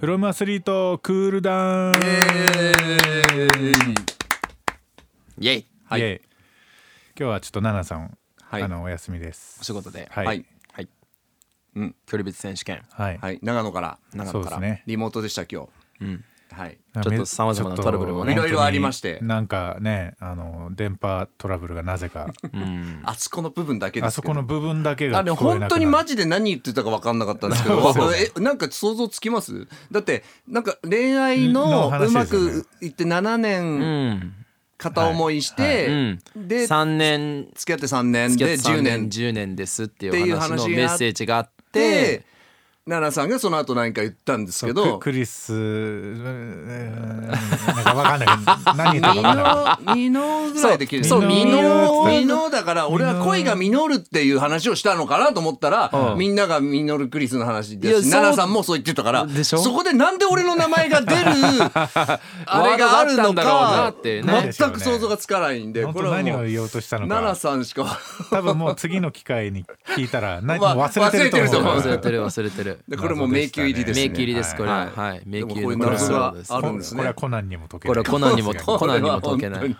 フロムアスリートクールダウンイエイイエイ今日はちょっとナナさん、はい。あのお休みです。お仕事で。はい、はい。はい。うん。距離別選手権。はい。はい。長野から長野から。そうですね。リモートでした今日。うんはい。ちょっと様々なトラブルもね。いろいろありまして。なんかねあの電波トラブルがなぜか。うん。あそこの部分だけですけど。あそこの部分だけがあれ聞こえなくなる。本当にマジで何言ってたか分かんなかったんですけど。えなんか想像つきます？だってなんか恋愛ののうまくいって7う年ん。片思いしうてん。で3年。付き合って3年で付き合って3 10年年。10年ですってっていう話のメッセージがあっでて奈々さんがその後何か言ったんですけクどクリスうんなんかわかんない。何言ったかミわかんない。ノミノぐらいで切るそうミミノノミノだから俺は恋が実るっていう話をしたのかなと思ったら、うん。みんながミノルクリスの話で奈々さんもそう言ってたからでしょ？そこでなんで俺の名前が出る あれがあるのかってね。全く想像がつかないんで本当これはもう何を言おうとしたの奈々かさんしか。多分もう次の機会に聞いたら何まあも忘れてると思う。忘忘れてる忘れてるでこれもう迷宮入りですね。迷宮入りですこれは。はい。はい。迷宮でもこういうの謎があるんですね。これはコナンにも解けこれはコナンにも コナンにも解けない。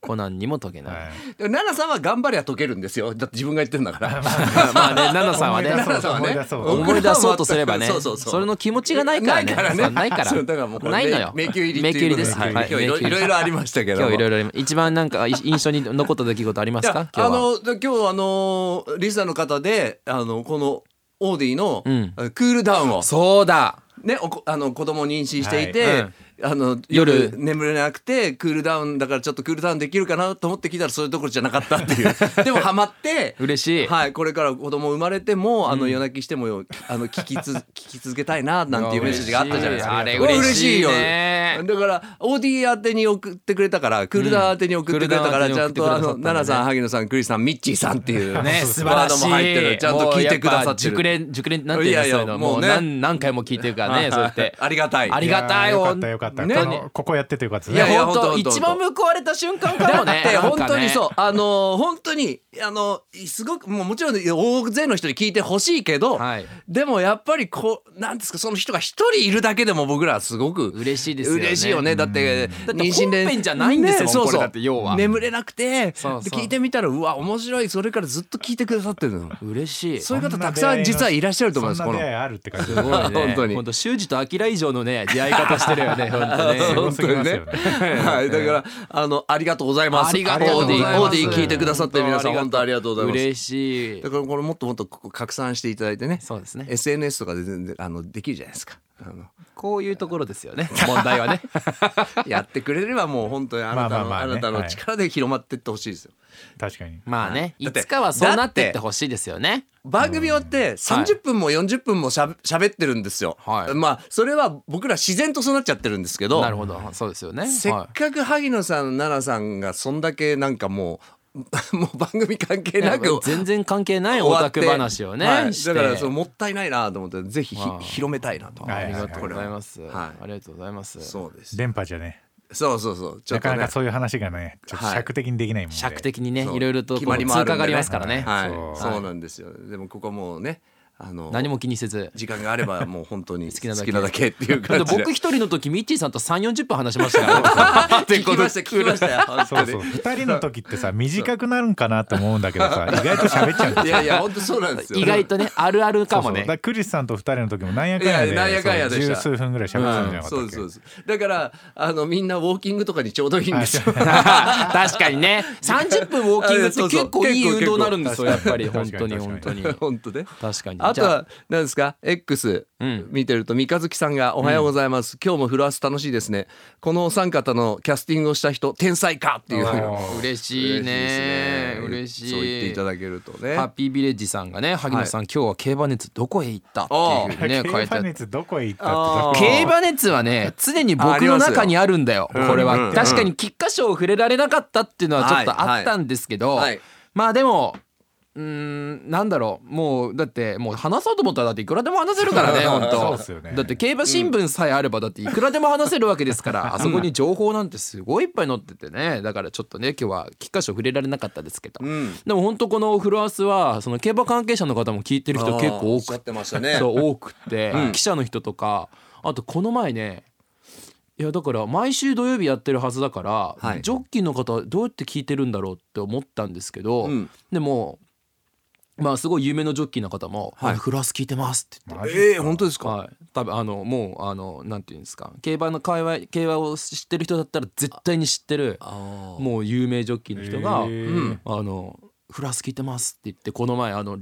コナンにも解けない。はい。でも奈々さんは頑張りゃ解けるんですよ。だって自分が言ってんだから。まあね奈々さんはね。思い出そう奈々さんはね。思い出そうとすればね。そうそうそう。それの気持ちがないからね。ないからね。そうないから。そうだからもうないのよ。迷宮入り迷宮入りです。はい。はい。今日いろいろありましたけど今日いろいろあります。一番なんかい印象に残った出来事ありますか？今日は。あので今日あのリスナーの方であのこのオーディの、うん。クールダウンを。そうだ。ねおこあの子供を妊娠していて、はい。うんあの夜。夜眠れなくてクールダウンだからちょっとクールダウンできるかなと思って聞いたらそういうところじゃなかったっていう。でもハマって嬉しい。はい、これから子供生まれても、あの夜泣きしてもあの聞きつ 聞き続けたいななんていうメッセージがあったじゃないですか。あれこ嬉しいよ。ねだからオーディ宛てに送ってくれたからクールダウン宛てに送ってくれたから、うんちゃんとあの奈々さん萩野さんクリスさんミッチーさんっていう。ね 素晴らしい。ワードも入ってるちゃんと聞いてくださって熟る。練熟練なんていうのいやいやそういうのもう何何回も聞いてるからねそうやって。ありがたい。ありがたいよかよったよかった、ね。このここやっててよかったいやいや本当一番報われた瞬間かもねでなんかね。本当にそう。あの本当にあのすごくもうもちろん大勢の人に聞いてほしいけど、はい。でもやっぱりこうなんですかその人が一人いるだけでも僕らはすごく嬉しいですよね。嬉しいよね。だってだって本編じゃないんですもんねそうそう。これだって要は。眠れなくてそうそう。で聞いてみたらうわ面白い。それからずっと聞いてくださってるの。嬉しい。そういう方たくさん実はいらっしゃると思いますこのそんな出会いあるって感じ。すごいね。本当に。本当修二と明以上のね出会い方してるよね本当ね。すごすぎますよね。はい。だからあのありがとうございます。ありがとうございます。オーディ聞いてくださってる皆さん本当ありがとうございます。嬉しい。だからこれもっともっと拡散していただいてね。そうですね。SNS とかで全然あのできるじゃないですか。あのこういうところですよね。問題はね。やってくれればもう本当にあなたの、まあなたの力で広まっていってほしいですよ、確かに。まあねい。つかはそうなってってほしいですよね。番組終わって30分も40分もしゃべ喋ってるんですよ、はい。まあそれは僕ら自然とそうなっちゃってるんですけどなるほど。そうですよね。せっはかく萩野さん奈々さんがそんだけなんかもう もう番組関係いなく全然関係ないオタク話をね、はい。だからそうもったいないなと思ってぜひ広めたいなと、はい。ありがとうございます、はい。ありがとうございます。そうです。電波じゃねそうそうそう。ちょっとね。なかなかそういう話がねちょっとはい。尺的にできないもんで、尺的にねそう。いろいろとこう決まりもあるんでね。通過がありますからね、はい。そう。そうなんですよ。でもここもうねあの何も気にせず。時間があればもう本当に好きなだけ。好きなだけっていうだ感じで。僕一人の時ミッチーさんと3 4 0分話し ましたから。聞きました聞きましたよそうそう。2人の時ってさ短くなるんかなって思うんだけどさ 意外と喋っちゃうんですいやいや本当そうなんですよ。意外とねあるあるかもね。そうそう。だクリスさんと2人の時もなんやかんやでいやなんやかんやで十数分ぐらい喋ってたんじゃなかったっけ、そうですだからあのみんなウォーキングとかにちょうどいいんですよ。確かにね。30分ウォーキングって結構いい運動になるんですよやっぱり。本当に本当に。本当ね。確かにあ。とは何ですか？X うん。見てると三日月さんが「おはようございます、今日もフロアス楽しいですね。このお三方のキャスティングをした人天才か!」っていう。あ 嬉しいね。嬉しいそう言っていただけるとね。ハッピービレッジさんがね萩野さん、今日は競馬熱どこへ行ったっていうふうにね書競馬いてあって。熱どこへ行ったってあー。競馬熱はね常に僕の中にあるんだよこれは、うんうん確かに菊花賞を触れられなかったっていうのはちょっとあったんですけど、はい。はい。まあでもうーんなんだろう。もうだってもう話そうと思ったらだっていくらでも話せるからね本 そうすよね。だって競馬新聞さえあればだっていくらでも話せるわけですからあそこに情報なんてすごいいっぱい載っててね。だからちょっとね今日は菊花賞触れられなかったですけど、うん。でも本当このフロアスはその競馬関係者の方も聞いてる人結構多くてましたね。そう多くって、うん。記者の人とかあとこの前ねいやだから毎週土曜日やってるはずだから、はい。ジョッキーの方どうやって聞いてるんだろうって思ったんですけど、うん。でもまあすごい有名なジョッキーの方も「はい。あフランス聞いてます」って言って。マジえー、本当ですか、はい、多分あのもうあのなんていうんですか。競馬の界隈競馬を知ってる人だったら絶対に知ってるもう有名ジョッキーの人が「へー。うん。あのフランス聞いてます」って言ってこの前あの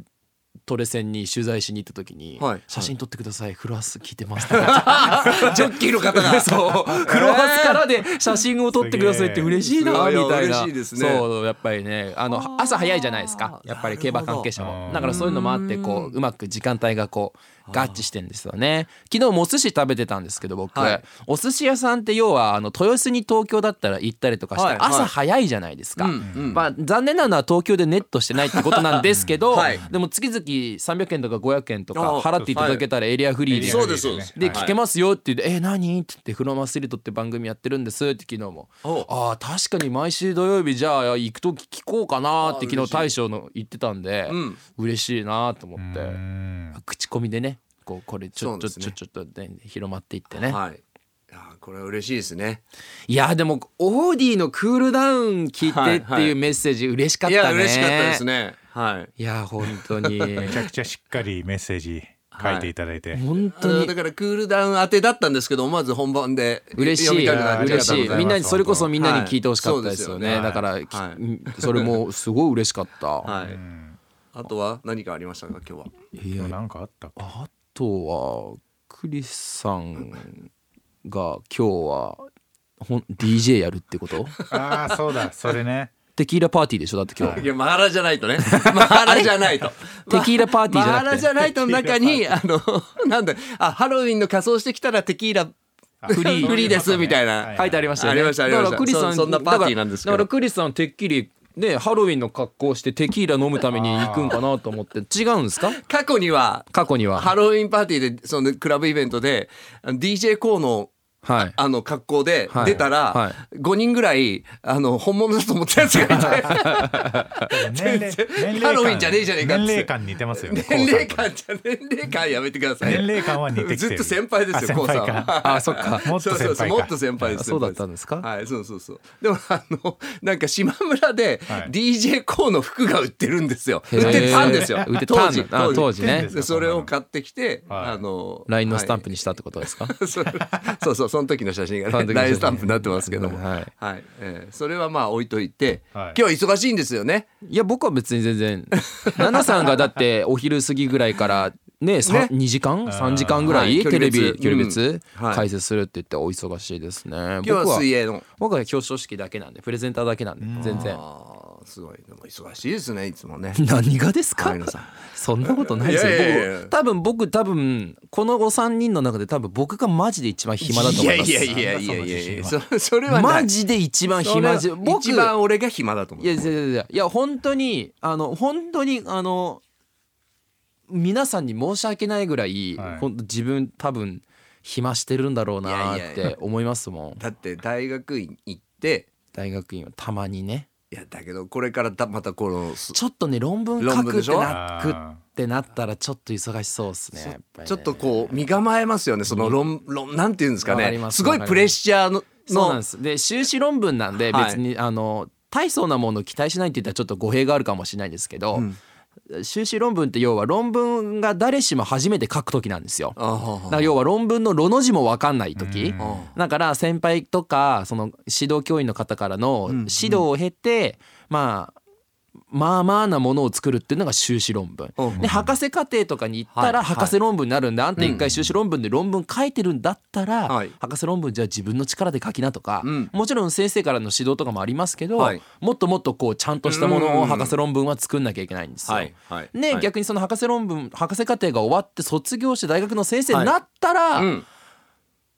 トレセンに取材しに行った時にはい「写真撮ってください。フランス聞いてます」ジョッキーの方が。そう。フランスからで写真を撮ってくださいって嬉しいなみたいな。ね。そうやっぱりねあの朝早いじゃないですか。やっぱり競馬関係者も。だからそういうのもあってこううまく時間帯がこう合致してんですよね。昨日もお寿司食べてたんですけど僕、はい。お寿司屋さんって要はあの豊洲に東京だったら行ったりとかしてはいはい。朝早いじゃないですか、うんうん。まあ残念なのは東京でネットしてないってことなんですけど、はい。でも月々300円とか500円とかあ払っていただけたらエリアフリーで、そうですそうで聞けますよって言って「え何?」って言って「フロマストリートって番組やってるんです」って昨日も。お「ああ確かに毎週土曜日じゃあ行く時聞こうかな」って昨日大将の言ってたんでうん。嬉しいなと思って。うん。口コミでねこうこれちょそうですね。ちょちょちょっとね広まっていってね。はい。いやーこれは嬉しいですね。いやでもオーディのクールダウン聞いてってはいはい。いうメッセージ嬉しかったね。いや嬉しかったですね。はい。いや本当に。めちゃくちゃしっかりメッセージ書いていただいて、あ本当に。のだからクールダウン当てだったんですけど思わず本番で嬉しい。嬉しい。みんなにそれこそみんなにはい聞いてほしかったですよね、そうですよね。だから、きはい。それもすごい嬉しかった、はい。うん。あとは何かありましたか今日は？いやなんかあったかあとはクリスさんが今日はほん DJ やるってこと？ああそうだそれね。テキーラパーティーでしょ？だって今日。いやマハラじゃないとね。マハラ？じゃないと。テキーラパーティーじゃなくて。マハラじゃないとの中にあのなんだあハロウィンの仮装してきたらテキーラフリーフリーですみたいな。書いてありましたよね。ありましたありましただからクリスさんそそんなパーティーなんですけど。だからだからクリスさんてっきりねハロウィンの格好をしてテキーラ飲むために行くんかなと思って違うんですか？過去には過去には。ハロウィンパーティーでそのクラブイベントで DJ コーのはい。あ の格好ではい。出たら、は5人ぐらいあの本物だと思ったやつがいて。年齢ハロウィンじゃねえじゃねえか年齢感似てますよ。ね年齢感じゃ年齢感やめてください年齢感は似てきてる。ずっと先輩ですよあコウさん。先輩かはあそっか。もっと先輩か。そうそうそうもっと先輩ですそうだったんですか？はいそうそうそう。でもあのなんか島村ではい。DJ コーの服が売ってるんですよ。売ってたんですよ。売ってたん当時。あ当時ね。でそれを買ってきてはい。あの LINE のスタンプににしたってことですか？そうそうその時の写真がねその時の写真。LINE スタンプになってますけども。はい。はい。えーそれはまあ置いといてはい。今日は忙しいんですよね。いや僕は別に全然。ナナさんがだってお昼過ぎぐらいから。ね、さね。2時間？3時間ぐらはい。いテレビ距離別？解説するって言ってお忙しいですね。今日は水泳の。僕は表彰式だけなんでプレゼンターだけなんで全然すごい。でも忙しいですねいつもね。何がですか？そんなことないですよ。いやいやいや。僕多分僕多分このお三人の中で多分僕がマジで一番暇だと思います。いやいやいやいやいやいやそそれはマジで一番暇じそれは僕一番俺が暇だと思う。いやいやいやいやいや本当にあの本当にあの皆さんに申し訳ないぐらい、はい。本当自分多分暇してるんだろうないやいやいって思いますもん。だって大学院行って大学院はたまにねいやだけどこれからたまたこのすちょっとね論文書くってなくっあてなったらちょっと忙しそうですねね。ちょっとこう身構えますよねその論論なんていうんですかね。すすごいプレッシャーのそうなんのです。で修士論文なんではい。別に、あの大層なものを期待しないって言ったらちょっと語弊があるかもしれないですけど、うん修士論文って要は論文が誰しも初めて書く時なんですよ。あだから要は論文のロの字も分かんない時。うんだから先輩とかその指導教員の方からのうん。指導を経て、まあまあまあなものを作るっていうのが修士論文。うんで博士課程とかに行ったはいら博士論文になるんで、あんた一回修士論文で論文書いてるんだったら、はい博士論文じゃあ自分の力で書きなとか、うん。もちろん先生からの指導とかもありますけど、はい。もっともっとこうちゃんとしたものを博士論文は作んなきゃいけないんですよ。はいはいね、はい。逆にその博士論文博士課程が終わって卒業して大学の先生になったら、うん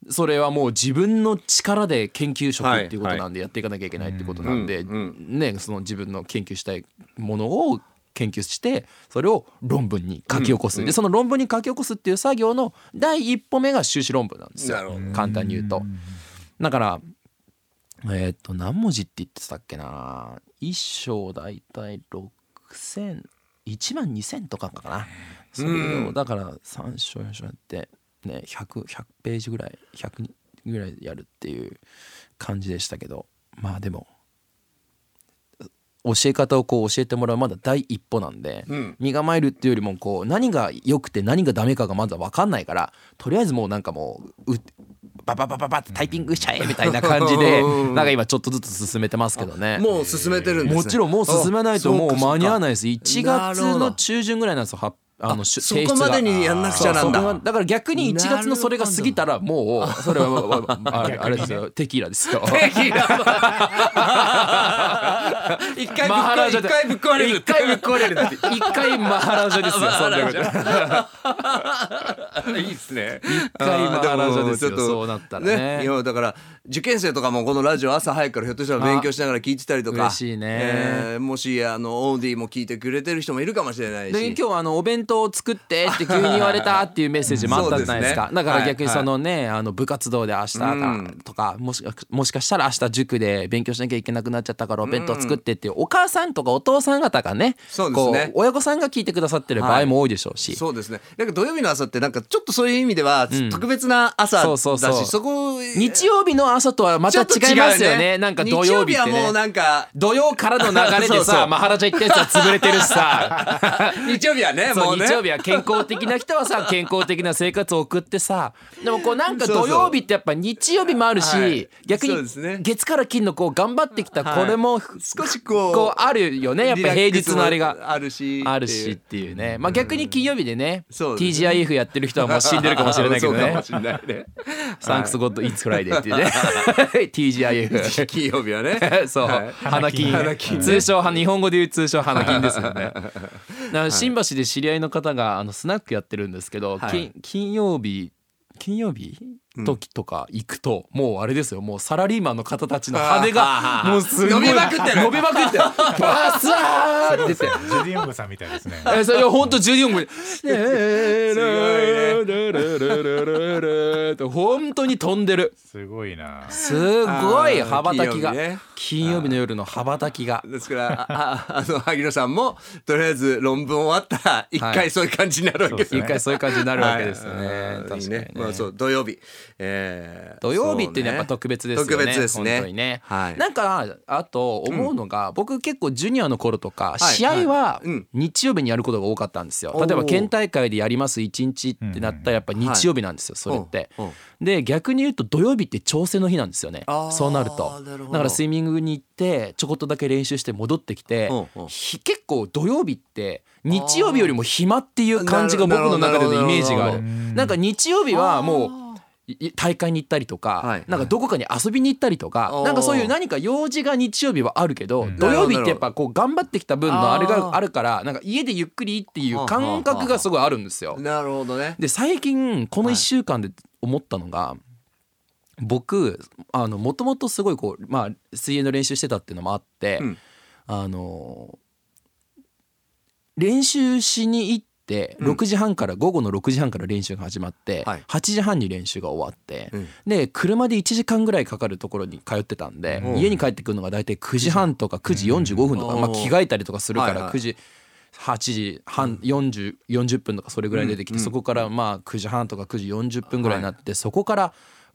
それはもう自分の力で研究職っていうことなんでやっていかなきゃいけないってことなんで、うん。ね、その自分の研究したいものを研究してそれを論文に書き起こす、でその論文に書き起こすっていう作業の第一歩目が修士論文なんですよ。簡単に言うと。だからえーっと何文字って言ってたっけな。一章大体6000 1万2000とかかな。それをだから3章4章やってね 100, 100ページぐらい100ぐらいやるっていう感じでしたけどまあでも教え方をこう教えてもらうまだ第一歩なんで、うん。身構えるっていうよりもこう何が良くて何がダメかがまだ分かんないからとりあえずもうなんかもううバババババってタイピングしちゃえみたいな感じでうん。なんか今ちょっとずつ進めてますけどね。もう進めてるんですね。もちろんもう進めないともう間に合わないいです。1月の中旬ぐらいなんですよはあのしそこまでにやんなくちゃなんだ。だから逆に1月のそれが過ぎたらもうそれはあああれですよ。テキーラですよ。一回ぶっマハラ。一回ぶっ壊れる。一回ぶっ壊れる一回マハラジャですよ そんなこと。いいですね。一回マハラジャですよそうなったらねいやだから受験生とかもこのラジオ朝早くからひょっとしたら勉強しながら聞いてたりとか。嬉しいね。えーもしあのオーディも聞いてくれてる人もいるかもしれないし。で今日はあのお弁当を作ってって急に言われたっていう メッセージもあったじゃないですか。そうですねだから逆にそのね、あの部活動で明日とかもしかもしかしたら明日塾で勉強しなきゃいけなくなっちゃったからお弁当作ってっていうお母さんとかお父さん方がねそうですね。こう親御さんが聞いてくださってる場合も多いでしょうし、そうですねなんか土曜日の朝ってなんかちょっとそういう意味では特別な朝だし、そうそうそう。そこ日曜日の朝とはまた違いますよね。なんか土曜日ってね。はもうなんか土曜からの流れでさマハラジャ行ったやつは潰れてるしさ。日曜日はねもうね。日曜日は健康的な人はさ健康的な生活を送ってさ。でもこうなんか土曜日ってやっぱ日曜日もあるし、はい。逆に月から金のこう頑張ってきたはい。これも少しこうこうあるよね。やっぱ平日のあれが。あるしあるしっていうね。まあ逆に金曜日でねそうですね。TGIF やってる人はもう死んでるかもしれないけどね。ね。 Thanks God it's Friday っていうね TGIF 金曜日はねそう、はい。花金。花金。ね通称は日本語で言う通称花金ですよね。新橋で知り合いの方があのスナックやってるんですけど、はい。金金曜日金曜日？時とか行くと、もうあれですよもうサラリーマンの方たちの羽がもうすごい伸びまくってる伸びまくってる バスワーって出てジュディ・オングさんみたいですね。えそれ本当14分す本当に飛んでるすごいな。すごい羽ばたきが金曜日ね金曜日の夜の羽ばたきがですからあああの萩野さんもとりあえず論文終わったら一回そういう感じになるわけですね。一回そういう感じになるわけですよね。はい確かにね。まあそう土曜日、えー土曜日ってねやっぱ特別ですよね。特別ですね。本当にね。はい。なんかあと思うのが、僕結構ジュニアの頃とか、はい。試合ははい。うん。日曜日にやることが多かったんですよ。おー。例えば県大会でやります1日ってなったらやっぱ日曜日なんですよ、それって。うんうん。で逆に言うと土曜日って調整の日なんですよねそうなると。だからスイミングに行ってちょこっとだけ練習して戻ってきて結構土曜日って日曜日よりも暇っていう感じが僕の中でのイメージがある。なんか日曜日はもうい大会に行ったりとか、はいなんかどこかに遊びに行ったりとか、おー。なんかそういう何か用事が日曜日はあるけど、ん。土曜日ってやっぱこう頑張ってきた分のあれがあるからなんか家でゆっくりっていう感覚がすごいあるんですよ。なるほどね。で最近この1週間で思ったのが、僕あのもともとすごいこう、まあ、水泳の練習してたっていうのもあって、うん。あの練習しに行ってうん。6時半から、午後の6時半から練習が始まって、はい。8時半に練習が終わって、うん。で車で1時間ぐらいかかるところに通ってたんで、うん。家に帰ってくるのが大体9時半とか9時。45分とか、うん。まあ、着替えたりとかするからはいはい。9時8時半40 40分とかそれぐらい出てきて、うん。そこからまあ9時半とか9時40分ぐらいになって、そこから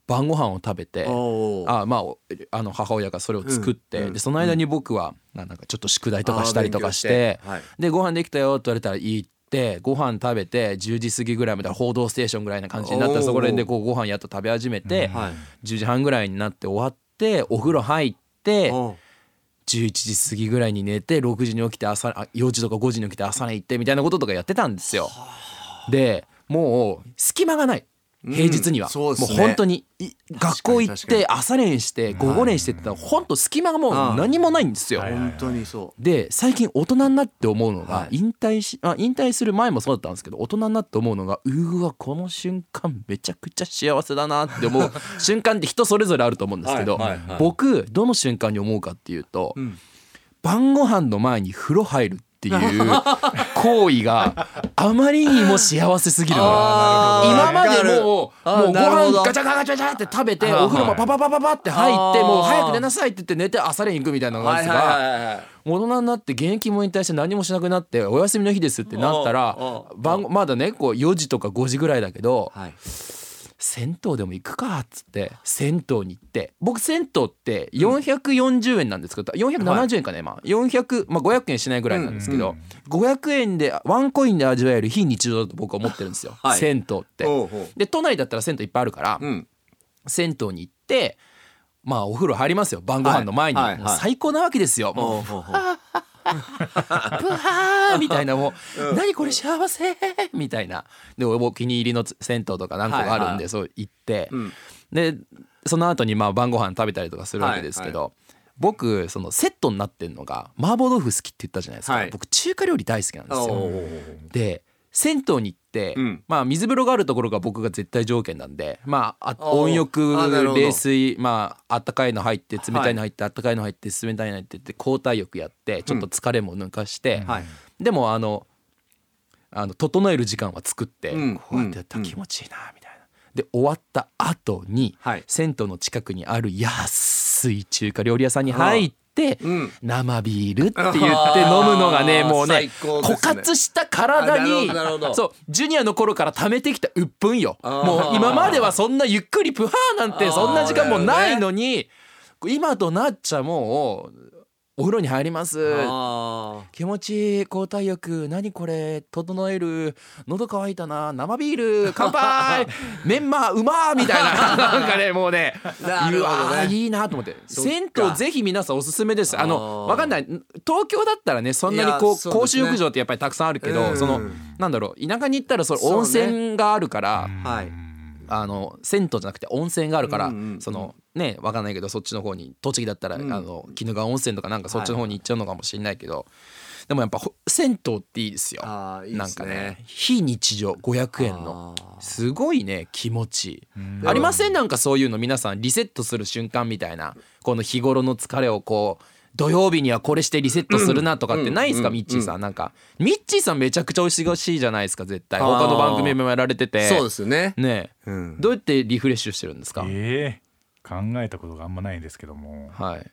晩ご飯を食べて。あまあおあの母親がそれを作って、うん。うんでその間に僕はなんかちょっと宿題とかしたりとかしてはい。でご飯できたよって言われたら行ってご飯食べて10時過ぎぐらいまで「報道ステーション」ぐらいな感じになった。らそこら辺でこうご飯やっと食べ始めて、はい。10時半ぐらいになって終わってお風呂入っておう11時過ぎぐらいに寝て6時に起きて朝あ4時とか5時に起きて朝に行ってみたいなこととかやってたんですよ。でもう隙間がない平日には、そうですね。もう本当にい学校行って朝練して午後練してってたら本当隙間がもう何もないんですよ。はい本当にそで最近大人になって思うのがはい。引退し、あ引退する前もそうだったんですけど大人になって思うのがうわこの瞬間めちゃくちゃ幸せだなって思う 瞬間って人それぞれあると思うんですけど、僕どの瞬間に思うかっていうと、ん。晩ご飯の前に風呂入るっていう行為があまりにも幸せすぎるの。今までもうもうご飯ガチャガチャガチャって食べてお風呂もパパパパパって入ってもう早く寝なさいって言って寝て朝練行くみたいなのがあるんですが。はい大人になって現役も引退して何もしなくなってお休みの日ですってなったら晩まだねこう4時とか5時ぐらいだけどはい銭湯でも行くかっつって銭湯に行って。僕銭湯って440円なんですけど470円かねまあ400まあ500円しないぐらいなんですけど500円でワンコインで味わえる非日常だと僕は思ってるんですよ。はい。銭湯って。ほうほう。で都内だったら銭湯いっぱいあるからうん。銭湯に行ってまあお風呂入りますよ。晩ご飯の前に。はいはいもう最高なわけですよ。もう ブハーみたいなもう、何これ幸せ？みたいな。でお気に入りの銭湯とか何個かあるんで、はいはい。そう行って、ん。でその後にまあ晩ご飯食べたりとかするわけですけど、僕そのセットになってんのが麻婆豆腐好きって言ったじゃないですか、はい。僕中華料理大好きなんですよ。で銭湯にうん。まあ水風呂があるところが僕が絶対条件なんでまあ温浴冷水まああったかいの入って冷たいの入ってあったかいの入って冷たいの入ってって交代浴やってちょっと疲れも抜かして、はい。でもあのあの整える時間は作って、うん。こうやってやったら気持ちいいなみたいな。で終わった後に、はい。銭湯の近くにある安い中華料理屋さんに入って、うん。生ビールって言って飲むのがねもうねね。枯渇した体にそうジュニアの頃から溜めてきた鬱憤よ。もう今まではそんなゆっくりプハーなんてそんな時間もないのに今となっちゃもうお風呂に入ります。あ気持ちいい交代浴何これ。整える。喉乾いたな。生ビール。乾杯。メンマうまーみたいな。なんかねもうね。ね。うわーいいなと思って。銭湯ぜひ皆さんおすすめです。あのわかんない。東京だったらねそんなにいこう公衆浴場ってやっぱりたくさんあるけうん。どそのなんだろう田舎に行ったらそれ温泉があるからあはいあの銭湯じゃなくて温泉があるから、うんうんうん。そのねわかんないけどそっちの方に栃木だったら、うん。あの鬼怒川温泉とかなんかそっちの方に行っちゃうのかもしれないけど、でもやっぱほ銭湯っていいですよ。あなんかね非日常500円の。すごいね気持ちいい、うん。ありません？なんかそういうの皆さんリセットする瞬間みたいなこの日頃の疲れをこう土曜日にはこれしてリセットするなとかってないですか、うんミッチーさん、なんかミッチーさんめちゃくちゃお忙しいじゃないですか絶対。他の番組もやられてて。そうですよね。ね。えうん。どうやってリフレッシュしてるんですか、ええ考えたことがあんまないんですけども。はい。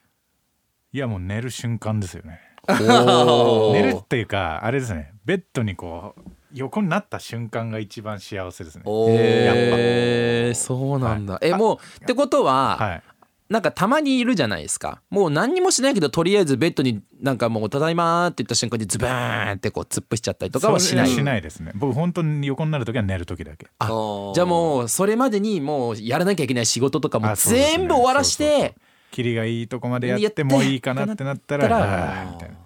いやもう寝る瞬間ですよね。お寝るっていうかあれですね。ベッドにこう横になった瞬間が一番幸せですね。おー。そうなんだ、えもうってことは、はいなんかたまにいるじゃないですか。もう何にもしないけどとりあえずベッドになんかもう「ただいま」って言った瞬間にズバーンってこう突っ伏しちゃったりとかはしない。しないですね。僕本当に横になる時は寝る時だけ。あじゃあもうそれまでにもうやらなきゃいけない仕事とかも全部終わらしそうそうそて霧がいいとこまでやっててもいいかなってなったらみたいな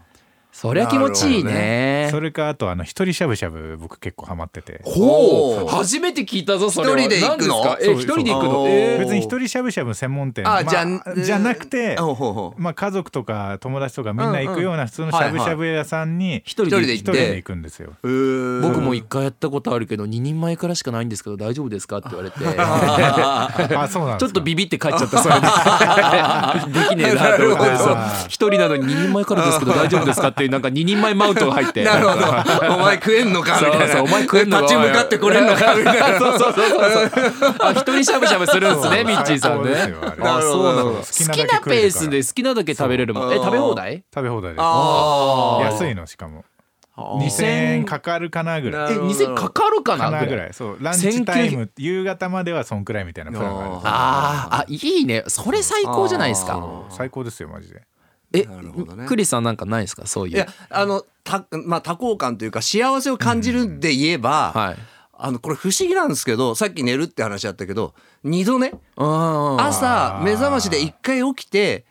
そりゃ気持ちいいなるほね。それかあとあの一人しゃぶしゃぶ僕結構ハマってて。ほう。初めて聞いたぞそれは。一人で行くの？何ですか？え一人で行くの？えー。別に一人しゃぶしゃぶ専門店。まあじゃあじゃなくてほうほうほう。まあ家族とか友達とかみんな行くような普通のしゃぶしゃぶ屋さんに一人で一人で行って。一人で行くんですよ。僕も一回やったことあるけど2人前からしかないんですけど大丈夫ですか？って言われて。あそうなんちょっとビビって帰っちゃったそれで。できねえなと思って。一人なのに2人前からですけど大丈夫ですか？っていうなんか2人前マウントが入って。なるほど。お前食えんのかみたいな。そうそうお前食えんのか。立ち向かってこれんのかみたいな。そうそうそうそうあ一人しゃぶしゃぶするんですねミッチーさんね。あそうなの。好きなペースで好きなだけ食べれるもん。え食べ放題？食べ放題です。安いのしかも。ー。2000円かかるかなぐらい。え2000かかるかな？ぐらい。そうランチタイム夕方まではそんくらいみたいなプランがあるあーあいいね。それ最高じゃないですか。最高ですよマジでえなるほどね。クリスさんなんかないですか？そういう。いやあのたまあ多幸感というか幸せを感じるんで言えば、はい。あのこれ不思議なんですけどさっき寝るって話あったけど二度ねうん朝目覚ましで1回起きて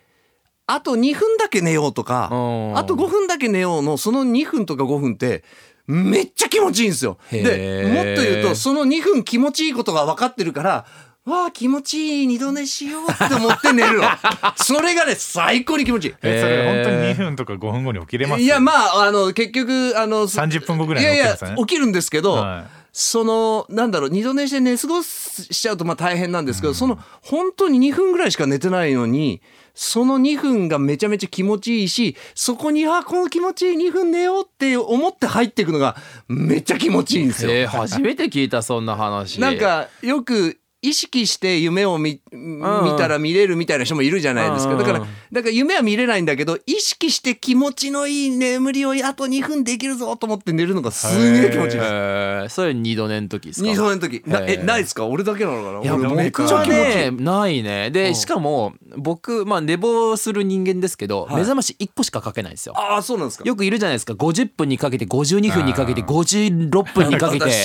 あと2分だけ寝ようとかうんあと5分だけ寝ようのその2分とか5分ってめっちゃ気持ちいいんですよ。へでーもっと言うとその2分気持ちいいことが分かってるからわあ気持ちいい二度寝しようって思って寝るの それがね最高に気持ちいい。えそれ本当に2分とか5分後に起きれます？いやまああの結局あの30分後ぐらいいやいやに起きますね？起きるんですけど、はそのなんだろう二度寝して寝過ごしちゃうとまあ大変なんですけど、その本当に2分ぐらいしか寝てないのにその2分がめちゃめちゃ気持ちいいしそこにあこの気持ちいい2分寝ようって思って入っていくのがめっちゃ気持ちいいんですよ。えー初めて聞いたそんな話。なんかよく意識して夢を見見たら見れるみたいな人もいるじゃないですか。だからうん。だから夢は見れないんだけど意識して気持ちのいい眠りをあと2分できるぞと思って寝るのがすげえ気持ちいい。です。えー。それ二度寝の時ですか？二度寝の時。なえないですか？俺だけなのかな？いや僕はねないね。うん。でしかも僕まあ寝坊する人間ですけど、はい。目覚まし1個しかかけないんですよ。ああそうなんですか。よくいるじゃないですか。50分にかけて52分にかけて56分にかけて。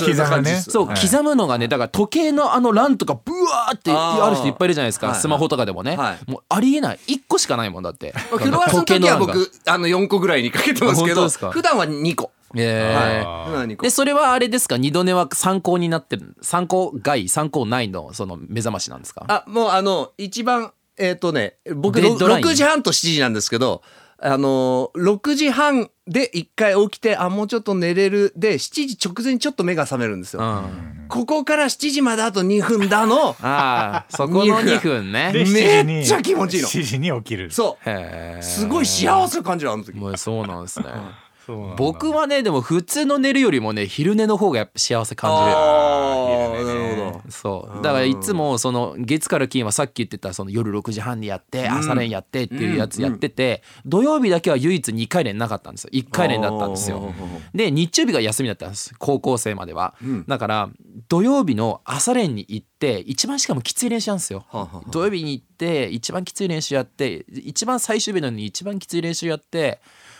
刻むのがねだから時計のあの欄とかブワーってある人いっぱいいるじゃないですか、はいスマホとかでもね、はい。もうありえない。1個しかないもんだって。フロアスの時は僕 あの4個ぐらいにかけてますけど。普段は2個。えー。はい。普段は2個。でそれはあれですか？二度寝は参考になってる参考外参考内のその目覚ましなんですか？あもうあの一番えっ、とね僕デッドライン。6時半と7時なんですけどあの6時半で1回起きてあもうちょっと寝れる。で7時直前にちょっと目が覚めるんですよ、うんここから7時まであと2分だのああそこの2分ね。で7時にめっちゃ気持ちいいの。7時に起きる。そう。すごい幸せを感じるあの時。もうそうなんですね。僕はねでも普通の寝るよりもね昼寝の方がやっぱ幸せ感じるああいいねなるほどそう。だからいつもその月から金はさっき言ってたその夜6時半にやって朝練やってっていうやつやってて土曜日だけは唯一2回練なかったんですよ。1回練だったんですよ。で日曜日が休みだったんです高校生までは。ん。だから土曜日の朝練に行って一番しかもきつい練習なんですよ。土曜日に行って一番きつい練習やって一番最終日なのに一番きつい練習やって、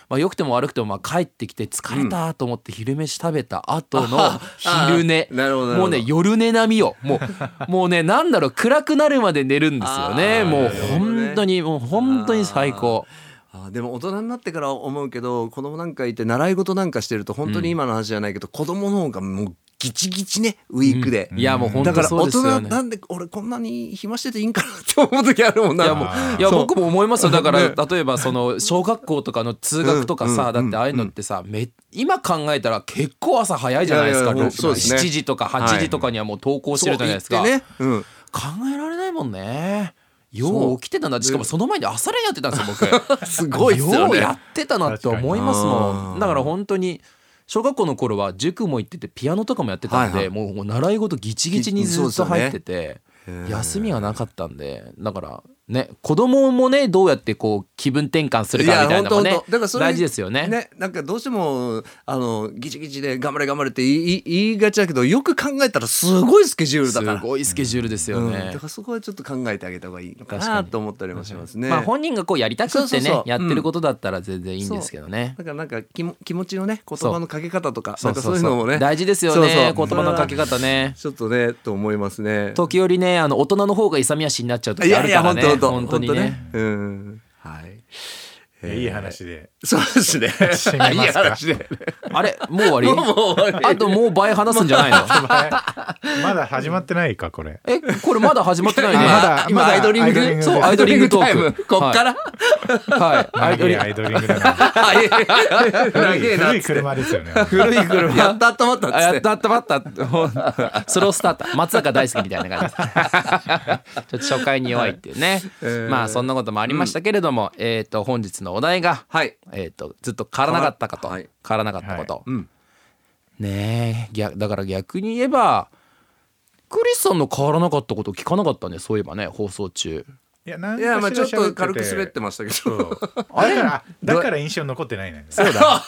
まあ、良くても悪くてもまあ帰ってきて疲れたと思って昼飯食べた後の昼寝、もうね夜寝並みよ。もう もうねなんだろう暗くなるまで寝るんですよね。もう本当にもう本当に最高。あでも大人になってから思うけど子供なんかいて習い事なんかしてると本当に今の話じゃないけど、子供の方がもうギチギチねウィークで、いやもう本当だから大そうですよね。人なんで俺こんなに暇してていいんかなって思う時あるもんな。いやもういや僕も思いますよ。だから、ね。例えばその小学校とかの通学とかさ、うん。だってああいうのってさめ今考えたら結構朝早いじゃないですか。いやいやろそうですね。7時とか8時とかにはもう登校してるじゃないですか、そう言ってね、うん、考えられないもんね。よう起きてたな。しかもその前に朝練やってたんですよ僕。すごいっすよね。ようやってたなって思いますもん。だから本当に小学校の頃は塾も行っててピアノとかもやってたんで、はいはい。もう習い事ギチギチにずっと入ってて、ね休みがなかったんでだからね子供もねどうやってこう気分転換するかみたいなのもね大事ですよね。ねなんかどうしてもあのギチギチで頑張れ頑張れって言い言いがちだけどよく考えたらすごいスケジュールだから。すごいスケジュールですようん、ねだからそこはちょっと考えてあげた方がいいのかなと思ったりもしますね。まあ本人がこうやりたくってねやってることだったら全然いいんですけどね。だからなんか気も気持ちのね言葉のかけ方とかそうそういうのもね。大事ですよね。言葉のかけ方ね。ちょっとねと思いますね。時折ねあの大人の方が勇み足になっちゃう時あるからね本当本当にね。うん。はい。いやいい話で。そうですね。いい話で。あれもう終わり？もう終わり。あともう倍話すんじゃないの？まだ始まってないかこれ。えこれまだ始まってないね。まだ今まだアイドリング。そうアイドリングトーク。タイムこっから？はい。アイドリング。アイドリングだな古い。車ですよね。古い車。やったったまったっつあやっ。たったまったスロースターター 松坂大輔みたいな感じ。で すちょっと初回に弱いっていうね、えー。まあそんなこともありましたけれども、えっ、と本日のお題が、はい。えっ、とずっと変わらなかったかと、はい。変わらなかったこと、うん。ねえ逆だから逆に言えばクリスさんの変わらなかったこと聞かなかったね。そういえばね放送中いやなんいやまあちょっと軽く滑ってましたけど。そう。だからだから印象に残ってないね。そうだ。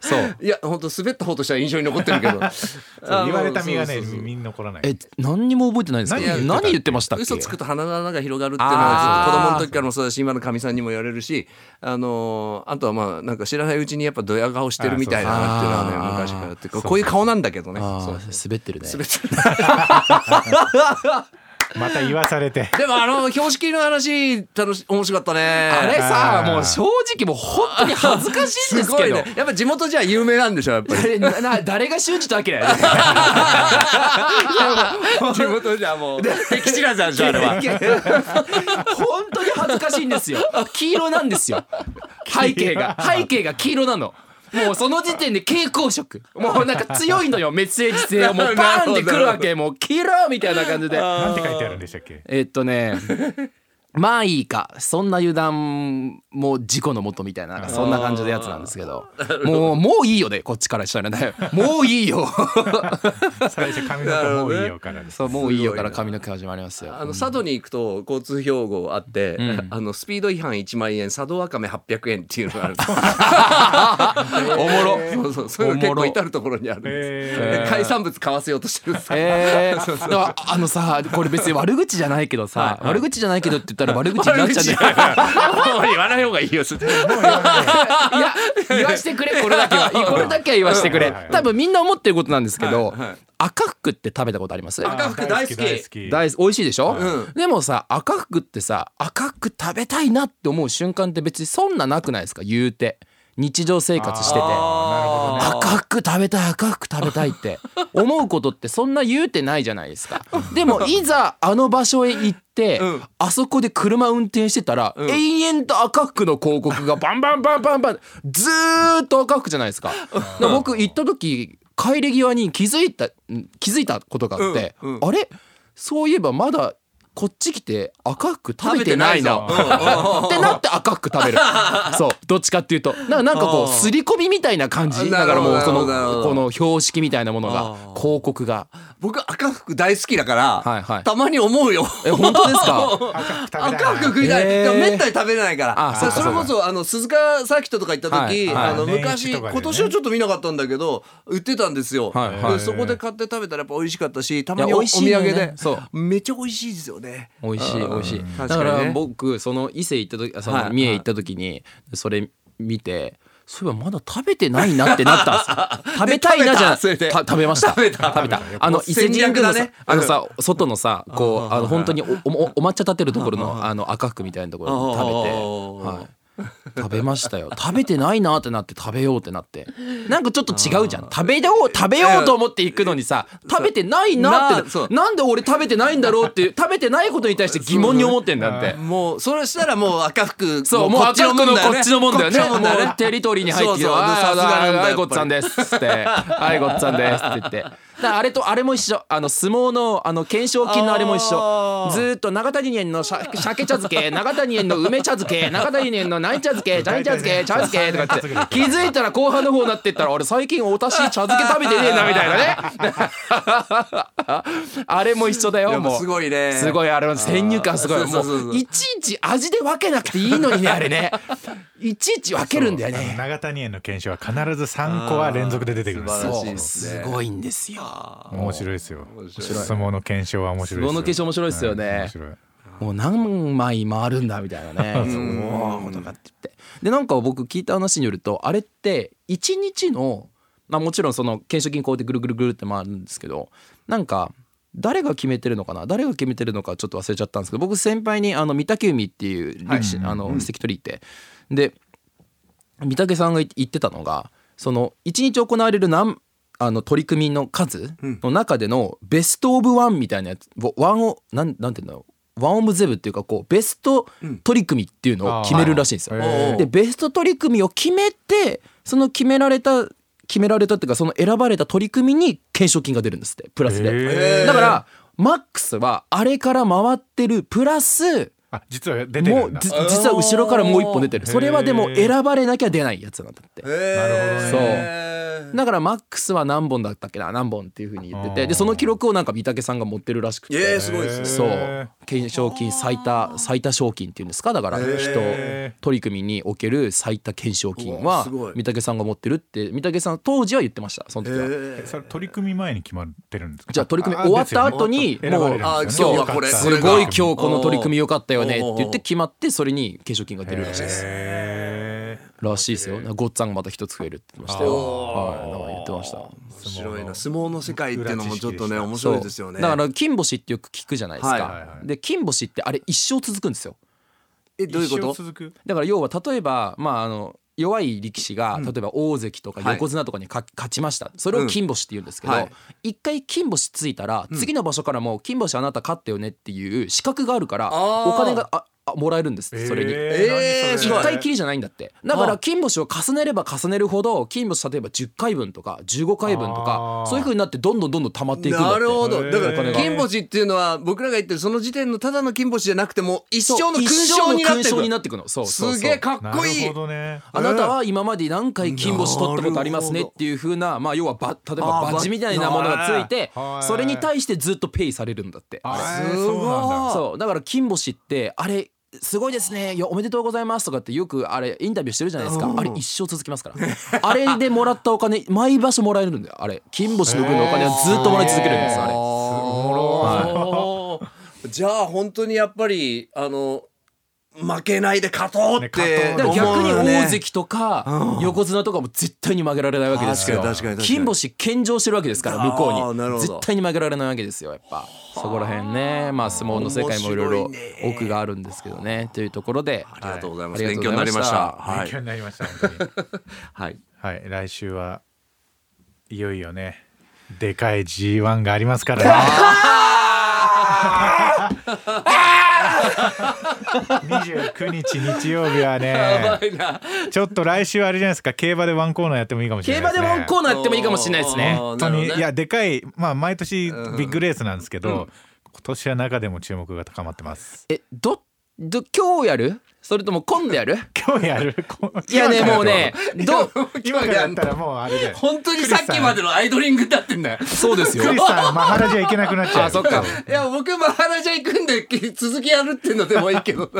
そう いや本当滑った方としては印象に残ってるけど。言われた身がねそうそうそう身に残らない。え何にも覚えてないんですか？何何言ってた言ってましたっけ？嘘つくと鼻の穴が広がるっていうのは子供の時からもそうだし今のかみさんにも言われるしあのーあとはまあなんか知らないうちにやっぱドヤ顔してるみたいだなっていうのはね昔からってこうそうこういう顔なんだけどね。あそ滑ってるね。滑ってるまた言わされて。でもあの標識の話楽し面白かったね。あれさもう正直もう本当に恥ずかしいんですすごいけどね。やっぱ地元じゃ有名なんでしょやっぱり。え なな誰が修二と明やねん地元じゃもう敵知らずなんでしょあれは。本当に恥ずかしいんですよ。黄色なんですよ。背景が。背景が黄色なのもうその時点で蛍光色。もうなんか強いのよ。メッセージ性を。もうバーンってくるわけ。もう黄色みたいな感じで。なんて書いてあるんでしたっけ？えっとねまあいいか。そんな油断も事故のもとみたいななんかそんな感じのやつなんですけど。もうもういいよねこっちからしたらね。もういいよ。最初髪の毛もういいよからです。そうもういいよから髪の毛始まりますよ。あの佐渡に行くと交通標語あって、うん。あのスピード違反1万円佐渡わかめ800円っていうのがある。おもろ。そうそうそういうの結おもろ。構至る所にあるんです、海産物買わせようとしてるんです。あのさこれ別に悪口じゃないけどさ、はい。はい。悪口じゃないけどって言ったら悪口になっちゃうんだよ。もう言わない方がいいよいや言わしてくれこれだけは。これだけは言わしてくれ。多分みんな思ってることなんですけど、はいはい。赤福って食べたことあります？赤福大好き。大好き。美味しいでしょ、うん。でもさ赤福ってさ赤福食べたいなって思う瞬間って別にそんななくないですか？言うて日常生活してて。赤福食べたい赤福食べたいって。思うことってそんな言うてないじゃないですか。でもいざあの場所へ行って、うん。あそこで車運転してたら、ん。延々と赤福の広告がバンバンバンバンバンずーっと赤福じゃないですか。で僕行った時帰り際に気づいたん気づいたことがあって、あれ？そういえばまだこっち来て赤福食べてないな。ってなって赤福食べる。そう。どっちかっていうとななんかこうあー。刷り込みみたいな感じだからもうそのこの標識みたいなものが広告が。僕赤福大好きだから、はいはい。たまに思うよ。え本当ですか？赤福食いたい、へー。でもめったに食べれないから。あそそうかそれこそあの鈴鹿サーキットとか行った時、はいはい。あの年昔、ね。今年はちょっと見なかったんだけど売ってたんですよ、はいはい。でそこで買って食べたらやっぱ美味しかったしたまにおお土産で。そう。めっちゃ美味しいですよね美味しい美味しい。だから僕その伊勢行った時そはい。の三重行った時にそれ見てそういえばまだ食べてないなってなったんですよ。食べたいなじゃ食べました。食べた。食べた。あの伊勢神宮のさね。あのさ外のさこうあの本当におおお抹茶立てるところうん。のあの赤福みたいなところで食べて。うん。はい食べましたよ。食べてないなってなって食べようってなって。なんかちょっと違うじゃん。食べよう食べようと思って行くのにさ食べてないなってなんで俺食べてないんだろうっていう食べてないことに対して疑問に思ってんだって。もうそれしたらもう赤福そうもう赤福のこっちのもんだよね。こっちのもんだよね。もうテリトリーに入ってきてあいごっつぁんです」って「はいごっつぁんです」って言ってあれとあれも一緒。あの相撲のあの懸賞金のあれも一緒。ずーっと長谷園のしゃ鮭茶漬け 長谷園の梅茶漬け長谷園の何茶漬け 何茶漬け茶漬けとか言って。気づいたら後半の方になってったら俺最近お達し茶漬け食べてねえな みたいなね。あれも一緒だよもう。すごいね。すごいあれ先入観すごいもそういちいち味で分けなくていいのにねあれね。いちいち分けるんだよね。長谷園の検証は必ず3個は連続で出てくるすごいんですよ面白いですよ。相撲の検証は面白い相撲の検証面白いですよね。もう何枚回るんだみたいなね。おーとかって言って。でなんか僕聞いた話によるとあれって1日のまあもちろんその懸賞金こうやってぐるぐるぐるって回るんですけどなんか誰が決めてるのかな？誰が決めてるのかちょっと忘れちゃったんですけど僕先輩にあの御嶽海っていう力士、あの関取いて。で御嶽さんが言ってたのがその1日行われる何あの取り組みの数の中での best of one みたいなやつ one をなんなんていうんだろう。 one of them っていうかこうベスト取り組みっていうのを決めるらしいんですよ。でベスト取り組みを決めてその決められた決められたっていうかその選ばれた取り組みに懸賞金が出るんですって。プラスで。だからマックスはあれから回ってるプラスあ実は出てるだ。もうんじ実は後ろからもう一本出てる。それはでも選ばれなきゃ出ないやつなんだって。なるそう。ねだからマックスは何本だったっけな？何本っていうふうに言ってあーて。でその記録をなんか御嶽さんが持ってるらしくて、えーすごいですね。そう懸賞金最多最多賞金っていうんですか？だから人取り組みにおける最多懸賞金は御嶽さんが持ってるって御嶽さん当時は言ってましたその時は。えそれ取り組み前に決まってるんですか？じゃあ取り組み終わった後にもう今日はこれすごい今日この取り組みみ良かったよねって言って決まってそれに懸賞金が出るらしいです。へらしいですよ。ごっつぁんがまた一つ増えるって言ってましたよ。はい、なんか言ってました。面白いな。相撲の世界っていうのもちょっとね裏面白いですよね。だから金星ってよく聞くじゃないですか、はいはいはい。で金星ってあれ一生続くんですよ。えどういうこと？だから要は例えばまああの弱い力士が例えば大関とかはい。横綱とかにか勝ちました。それを金星って言うんですけどうんはい。一回金星ついたら次の場所からもう金星あなた勝ったよねっていう資格があるからお金がああもらえるんですってそれに。えー1回きりじゃないんだって。だから金星を重ねれば重ねるほど金星例えば10回分とか15回分とあかーそういう風になってどんどんどんどん溜まっていくんだって。なるほど。だからお金星っていうのは僕らが言ってるその時点のただの金星じゃなくても一生の勲章になっていくの。そうそうそう。すげえかっなこいい。ね。あなたは今まで何回金星取ったことありますねっていう風なまあ要はば例えばバッジみたいなものがついてはい。それに対してずっとペイされるんだって。あすごいそう。だから金星ってあれすごいですね。いやおめでとうございますとかってよくあれインタビューしてるじゃないですか。あれ一生続きますから。あれでもらったお金 毎場所もらえるんだよあれ。金星の分のお金はずっともらい続けるんですあれ。じゃあ本当にやっぱりあの負けないで勝とうっねて勝とうだから逆に大関とか横綱とかも絶対に負けられないわけですよ。確かに確かに確かに金星献上してるわけですから向こうに。絶対に負けられないわけですよやっぱ。そこら辺ね。まあ相撲の世界もいろいろ奥があるんですけどね。というところで。ありがとうございますは勉強になりました。はい。勉強になりました本当に。はい。はい。来週はいよいよねでかい G1 がありますからね 29日日曜日はねちょっと来週あれじゃないですか。競馬でワンコーナーやってもいいかもしれ競ないですね。馬でワンコーナーやってもいいかもしれないですね。本当に、いやでかいまあ毎年ビッグレースなんですけど、今年は中でも注目が高まってます。えどど今日やる？それとも今度やる？今日やる？いやねもうねど今からやったらもうあれで。本当にさっきまでのアイドリングだってんだよ。そうですよ。クリスさんマハラジャ行けなくなっちゃう。あそっか。いや僕マハラジャ行くんで続きやるっていうのでもいいけど。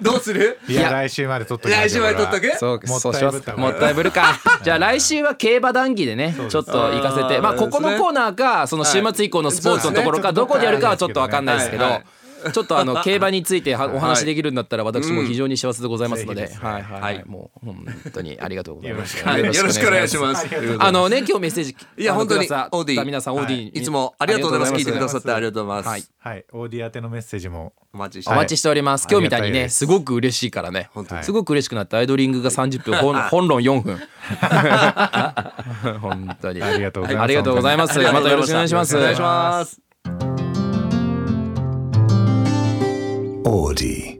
どうする？いや来週まで撮っときま来週まで撮っとくそうもそうします。ったいぶもったいぶるか。じゃあ来週は競馬談義でねちょっと行かせて。まあここのコーナーかその週末以降のスポーツのところかどこでやるかはちょっとわかんないですけど。はいはいちょっとあの競馬についてはお話できるんだったら私も非常に幸せでございますので、はいはいはい、もう本当にありがとうございます。はいよろしくお願いします。あのね今日メッセージい。や本当にオーディ皆さんオーディにいつもありがとうございます。聞いてくださってありがとうございます、はい。はい。オーディ宛てのメッセージも。お待ちしてお待ちしております。今日みたいにねす。すごく嬉しいからね。すごく嬉しくなってアイドリングが30分本本論4分。本当に。ありがとうございます。ありがとうございます。またよろしくお願いします。お願いします Audi.